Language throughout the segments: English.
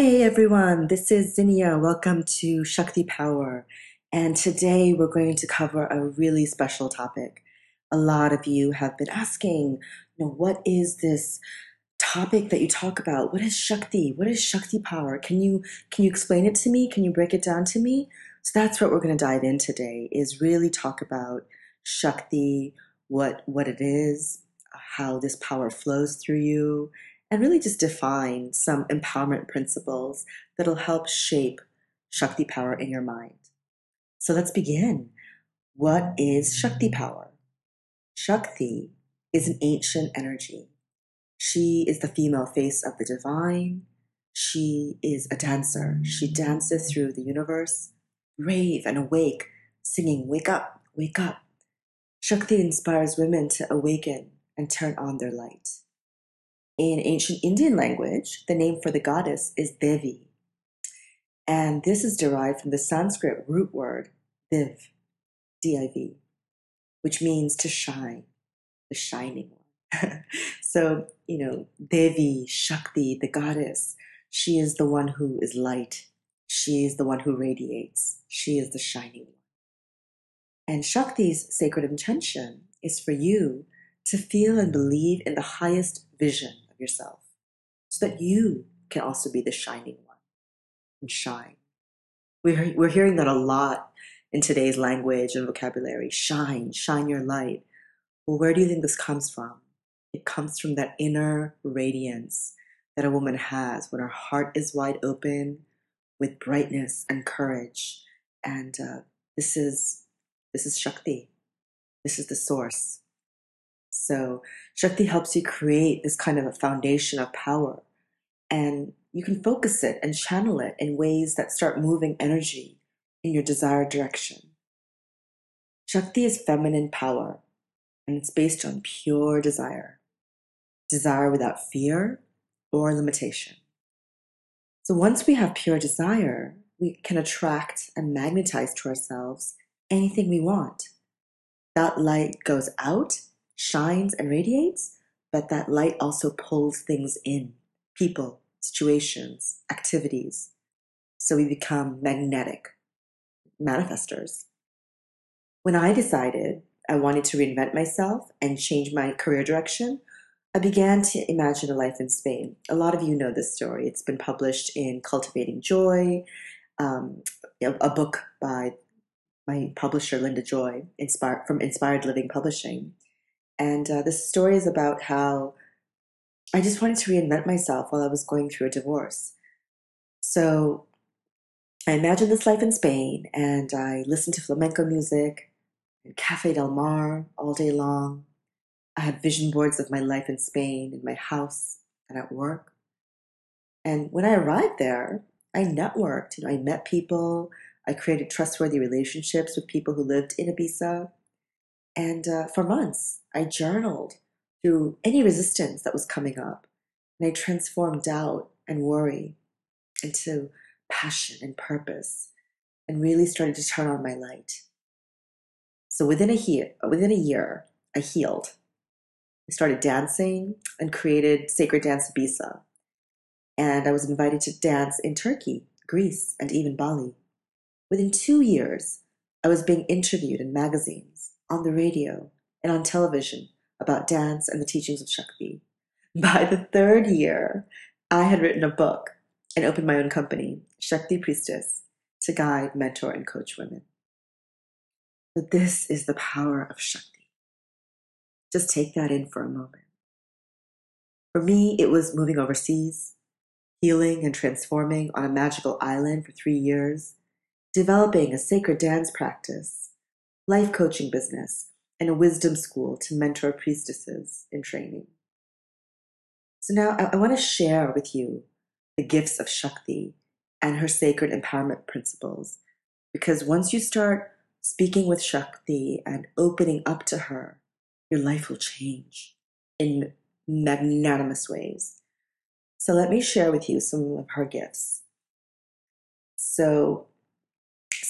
Hey everyone, this is Zinnia. Welcome to Shakti Power. And today we're going to cover a really special topic. A lot of you have been asking, you know, what is this topic that you talk about? What is Shakti? What is Shakti power? Can you can you explain it to me? Can you break it down to me? So that's what we're going to dive in today is really talk about Shakti, what what it is, how this power flows through you, and really just define some empowerment principles that'll help shape Shakti power in your mind. So let's begin. What is Shakti power? Shakti is an ancient energy. She is the female face of the divine. She is a dancer. She dances through the universe, brave and awake, singing, Wake up, wake up. Shakti inspires women to awaken and turn on their light. In ancient Indian language, the name for the goddess is Devi. And this is derived from the Sanskrit root word div, D-I-V, which means to shine, the shining one. so, you know, Devi, Shakti, the goddess, she is the one who is light. She is the one who radiates. She is the shining one. And Shakti's sacred intention is for you to feel and believe in the highest vision yourself so that you can also be the shining one and shine. We're, we're hearing that a lot in today's language and vocabulary shine, shine your light. Well, where do you think this comes from? It comes from that inner radiance that a woman has when her heart is wide open with brightness and courage. And uh, this is this is Shakti. This is the source. So Shakti helps you create this kind of a foundation of power. And you can focus it and channel it in ways that start moving energy in your desired direction. Shakti is feminine power, and it's based on pure desire. Desire without fear or limitation. So once we have pure desire, we can attract and magnetize to ourselves anything we want. That light goes out shines and radiates, but that light also pulls things in people, situations, activities. So we become magnetic manifestors. When I decided I wanted to reinvent myself and change my career direction, I began to imagine a life in Spain. A lot of you know this story. It's been published in Cultivating Joy, um, a book by my publisher Linda Joy, inspired, from Inspired Living Publishing. And uh, this story is about how I just wanted to reinvent myself while I was going through a divorce. So I imagined this life in Spain and I listened to flamenco music and Cafe Del Mar all day long. I had vision boards of my life in Spain in my house and at work. And when I arrived there, I networked. You know, I met people. I created trustworthy relationships with people who lived in Ibiza. And uh, for months, I journaled through any resistance that was coming up. And I transformed doubt and worry into passion and purpose and really started to turn on my light. So within a year, within a year, I healed. I started dancing and created Sacred Dance Ibiza. And I was invited to dance in Turkey, Greece, and even Bali. Within two years, I was being interviewed in magazines on the radio, and on television about dance and the teachings of Shakti. By the third year, I had written a book and opened my own company, Shakti Priestess, to guide, mentor, and coach women. But this is the power of Shakti. Just take that in for a moment. For me, it was moving overseas, healing and transforming on a magical island for three years, developing a sacred dance practice, life coaching business, and a wisdom school to mentor priestesses in training. So now I, I want to share with you the gifts of Shakti and her sacred empowerment principles. Because once you start speaking with Shakti and opening up to her, your life will change in magnanimous ways. So let me share with you some of her gifts. So,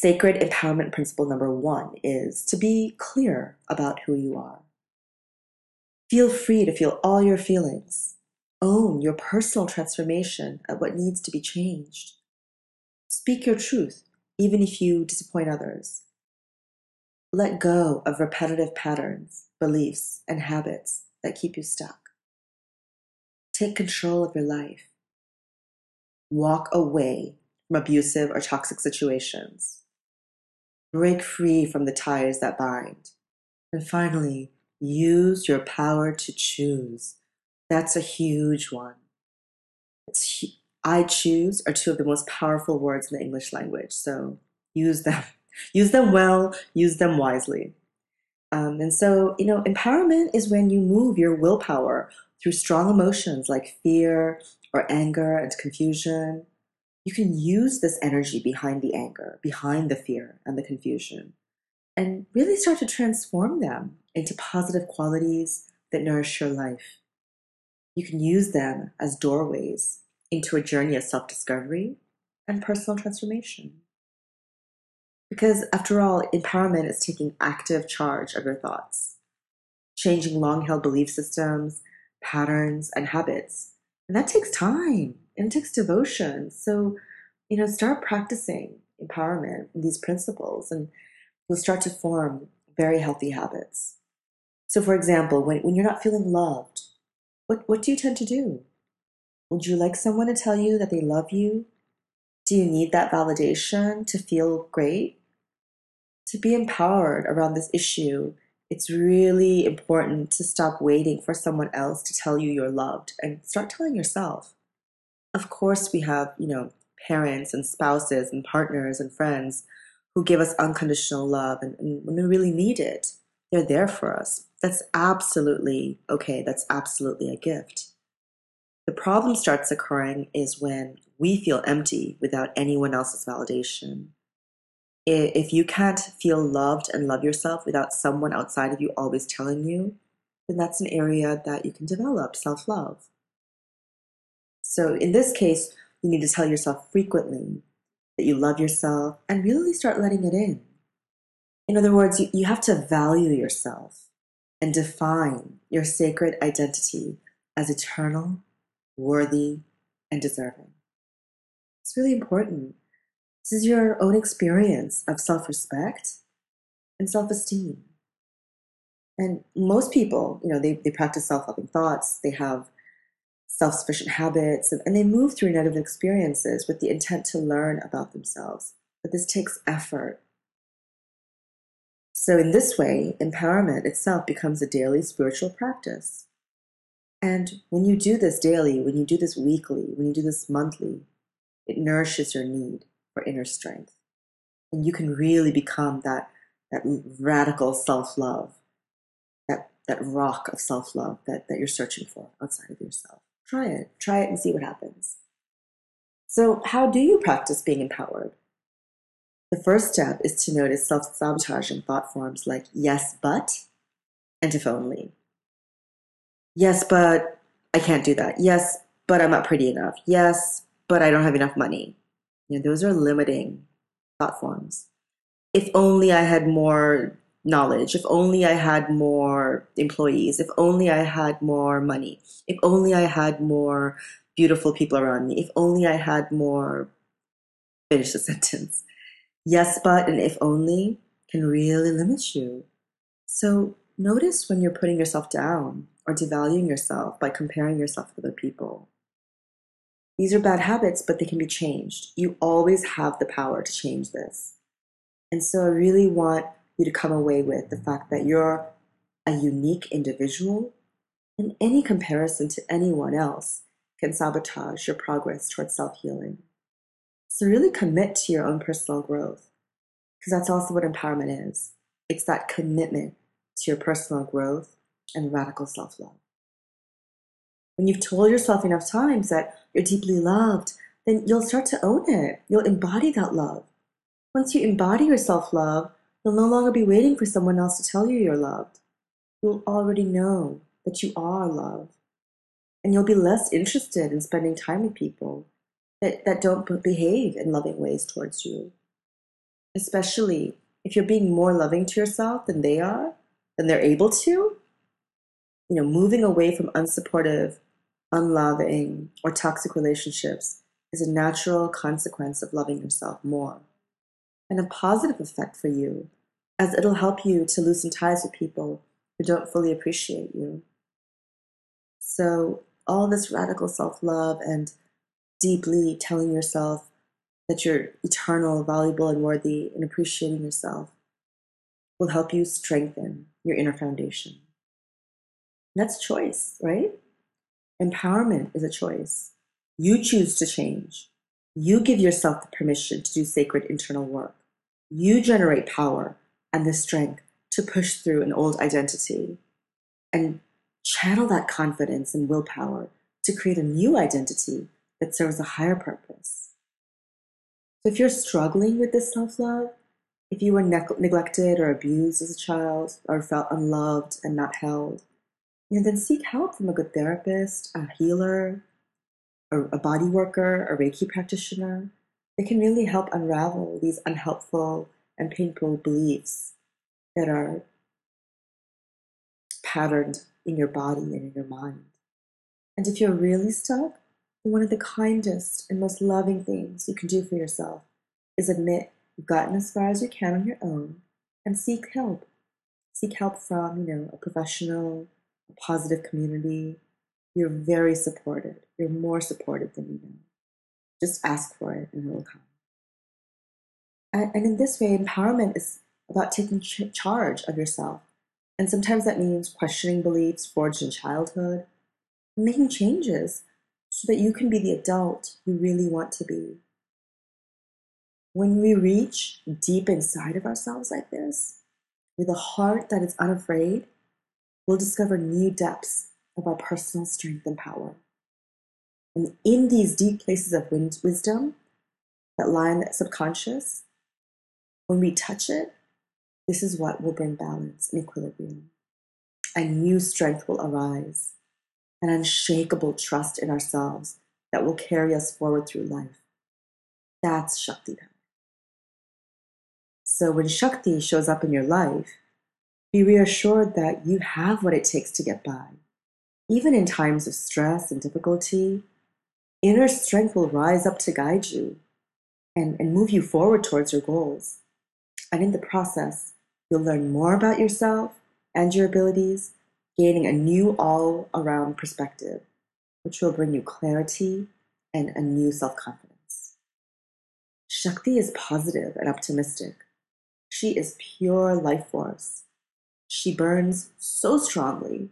sacred empowerment principle number one is to be clear about who you are. Feel free to feel all your feelings. Own your personal transformation of what needs to be changed. Speak your truth, even if you disappoint others. Let go of repetitive patterns, beliefs, and habits that keep you stuck. Take control of your life. Walk away from abusive or toxic situations. Break free from the ties that bind. And finally, use your power to choose. That's a huge one. It's, I choose are two of the most powerful words in the English language, so use them. Use them well, use them wisely. Um, and so, you know, empowerment is when you move your willpower through strong emotions like fear or anger and confusion. You can use this energy behind the anger, behind the fear and the confusion, and really start to transform them into positive qualities that nourish your life. You can use them as doorways into a journey of self discovery and personal transformation. Because after all, empowerment is taking active charge of your thoughts, changing long held belief systems, patterns, and habits. And that takes time and it takes devotion. So, you know, start practicing empowerment these principles, and you'll start to form very healthy habits. So, for example, when, when you're not feeling loved, what, what do you tend to do? Would you like someone to tell you that they love you? Do you need that validation to feel great? To be empowered around this issue, it's really important to stop waiting for someone else to tell you you're loved and start telling yourself. Of course, we have, you know, parents and spouses and partners and friends who give us unconditional love, and, and when we really need it, they're there for us. That's absolutely okay. That's absolutely a gift. The problem starts occurring is when we feel empty without anyone else's validation. If you can't feel loved and love yourself without someone outside of you always telling you, then that's an area that you can develop self love. So, in this case, you need to tell yourself frequently that you love yourself and really start letting it in. In other words, you, you have to value yourself and define your sacred identity as eternal worthy, and deserving. It's really important. This is your own experience of self respect and self esteem. And most people, you know, they, they practice self loving thoughts, they have self sufficient habits, and, they move through negative experiences with the intent to learn about themselves. But this takes effort. So, in this way, empowerment itself becomes a daily spiritual practice. And when you do this daily, when you do this weekly, when you do this monthly, it nourishes your need for inner strength. And you can really become that, that radical self love, that, that rock of self love that, that you're searching for outside of yourself. Try it. Try it and see what happens. So, how do you practice being empowered? The first step is to notice self sabotaging thought forms like yes, but, and if only. Yes, but I can't do that. Yes, but I'm not pretty enough. Yes, but I don't have enough money. You know, those are limiting thought forms. If only I had more knowledge, if only I had more employees, if only I had more money, if only I had more beautiful people around me, if only I had more. Finish the sentence. Yes, but and if only can really limit you. So notice when you're putting yourself down or devaluing yourself by comparing yourself with other people. These are bad habits, but they can be changed. You always have the power to change this. And so I really want you to come away with the fact that you're a unique individual, and any comparison to anyone else can sabotage your progress towards self healing. So really commit to your own personal growth, because that's also what empowerment is. It's that commitment to your personal growth and radical self love. When you've told yourself enough times that you're deeply loved, then you'll start to own it. You'll embody that love. Once you embody your self love, you'll no longer be waiting for someone else to tell you you're loved. You'll already know that you are loved. And you'll be less interested in spending time with people that, that don't behave in loving ways towards you. Especially if you're being more loving to yourself than they are, than they're able to. You know, moving away from unsupportive unloving, or toxic relationships is a natural consequence of loving yourself more. And a positive effect for you, as it'll help you to loosen ties with people who don't fully appreciate you. So, all this radical self love and deeply telling yourself that you're eternal, valuable, and worthy, and appreciating yourself will help you strengthen your inner foundation. That's choice, right? Empowerment is a choice. You choose to change. You give yourself the permission to do sacred internal work. You generate power and the strength to push through an old identity and channel that confidence and willpower to create a new identity that serves a higher purpose. So if you're struggling with this self love, if you were ne- neglected or abused as a child or felt unloved and not held, you know, then seek help from a good therapist, a healer, a, a body worker, a Reiki practitioner. They can really help unravel these unhelpful and painful beliefs that are patterned in your body and in your mind. And if you're really stuck, one of the kindest and most loving things you can do for yourself is admit you've gotten as far as you can on your own and seek help. Seek help from, you know, a professional, a positive community, you're very supported. You're more supported than you know. Just ask for it and it will come. And, and in this way, empowerment is about taking ch- charge of yourself. And sometimes that means questioning beliefs forged in childhood, making changes so that you can be the adult you really want to be. When we reach deep inside of ourselves like this, with a heart that is unafraid, we'll discover new depths of our personal strength and power. And in these deep places of wisdom that lie in the subconscious, when we touch it, this is what will bring balance and equilibrium. A new strength will arise, an unshakable trust in ourselves that will carry us forward through life. That's Shakti. So when Shakti shows up in your life, be reassured that you have what it takes to get by. Even in times of stress and difficulty, inner strength will rise up to guide you and, and move you forward towards your goals. And in the process, you'll learn more about yourself and your abilities, gaining a new all around perspective, which will bring you clarity and a new self confidence. Shakti is positive and optimistic. She is pure life force. She burns so strongly,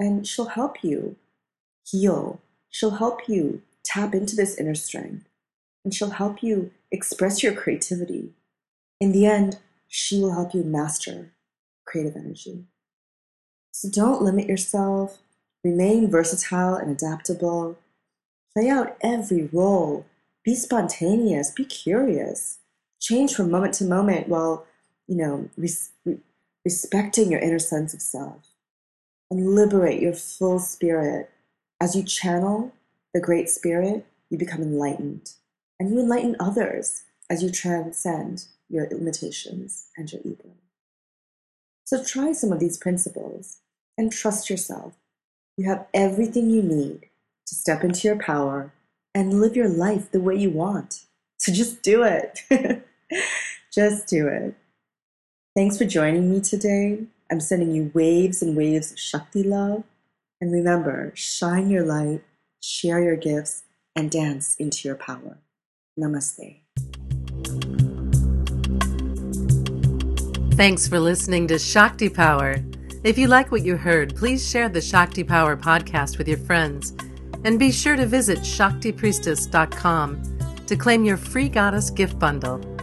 and she'll help you heal. She'll help you tap into this inner strength, and she'll help you express your creativity. In the end, she will help you master creative energy. So don't limit yourself, remain versatile and adaptable, play out every role, be spontaneous, be curious, change from moment to moment while, you know, respecting your inner sense of self, and liberate your full spirit. As you channel the Great Spirit, you become enlightened, and you enlighten others as you transcend your limitations and your ego. So try some of these principles and trust yourself. You have everything you need to step into your power and live your life the way you want. So just do it. just do it. Thanks for joining me today. I'm sending you waves and waves of Shakti love. And remember, shine your light, share your gifts, and dance into your power. Namaste. Thanks for listening to Shakti Power. If you like what you heard, please share the Shakti Power podcast with your friends. And be sure to visit ShaktiPriestess.com to claim your free goddess gift bundle.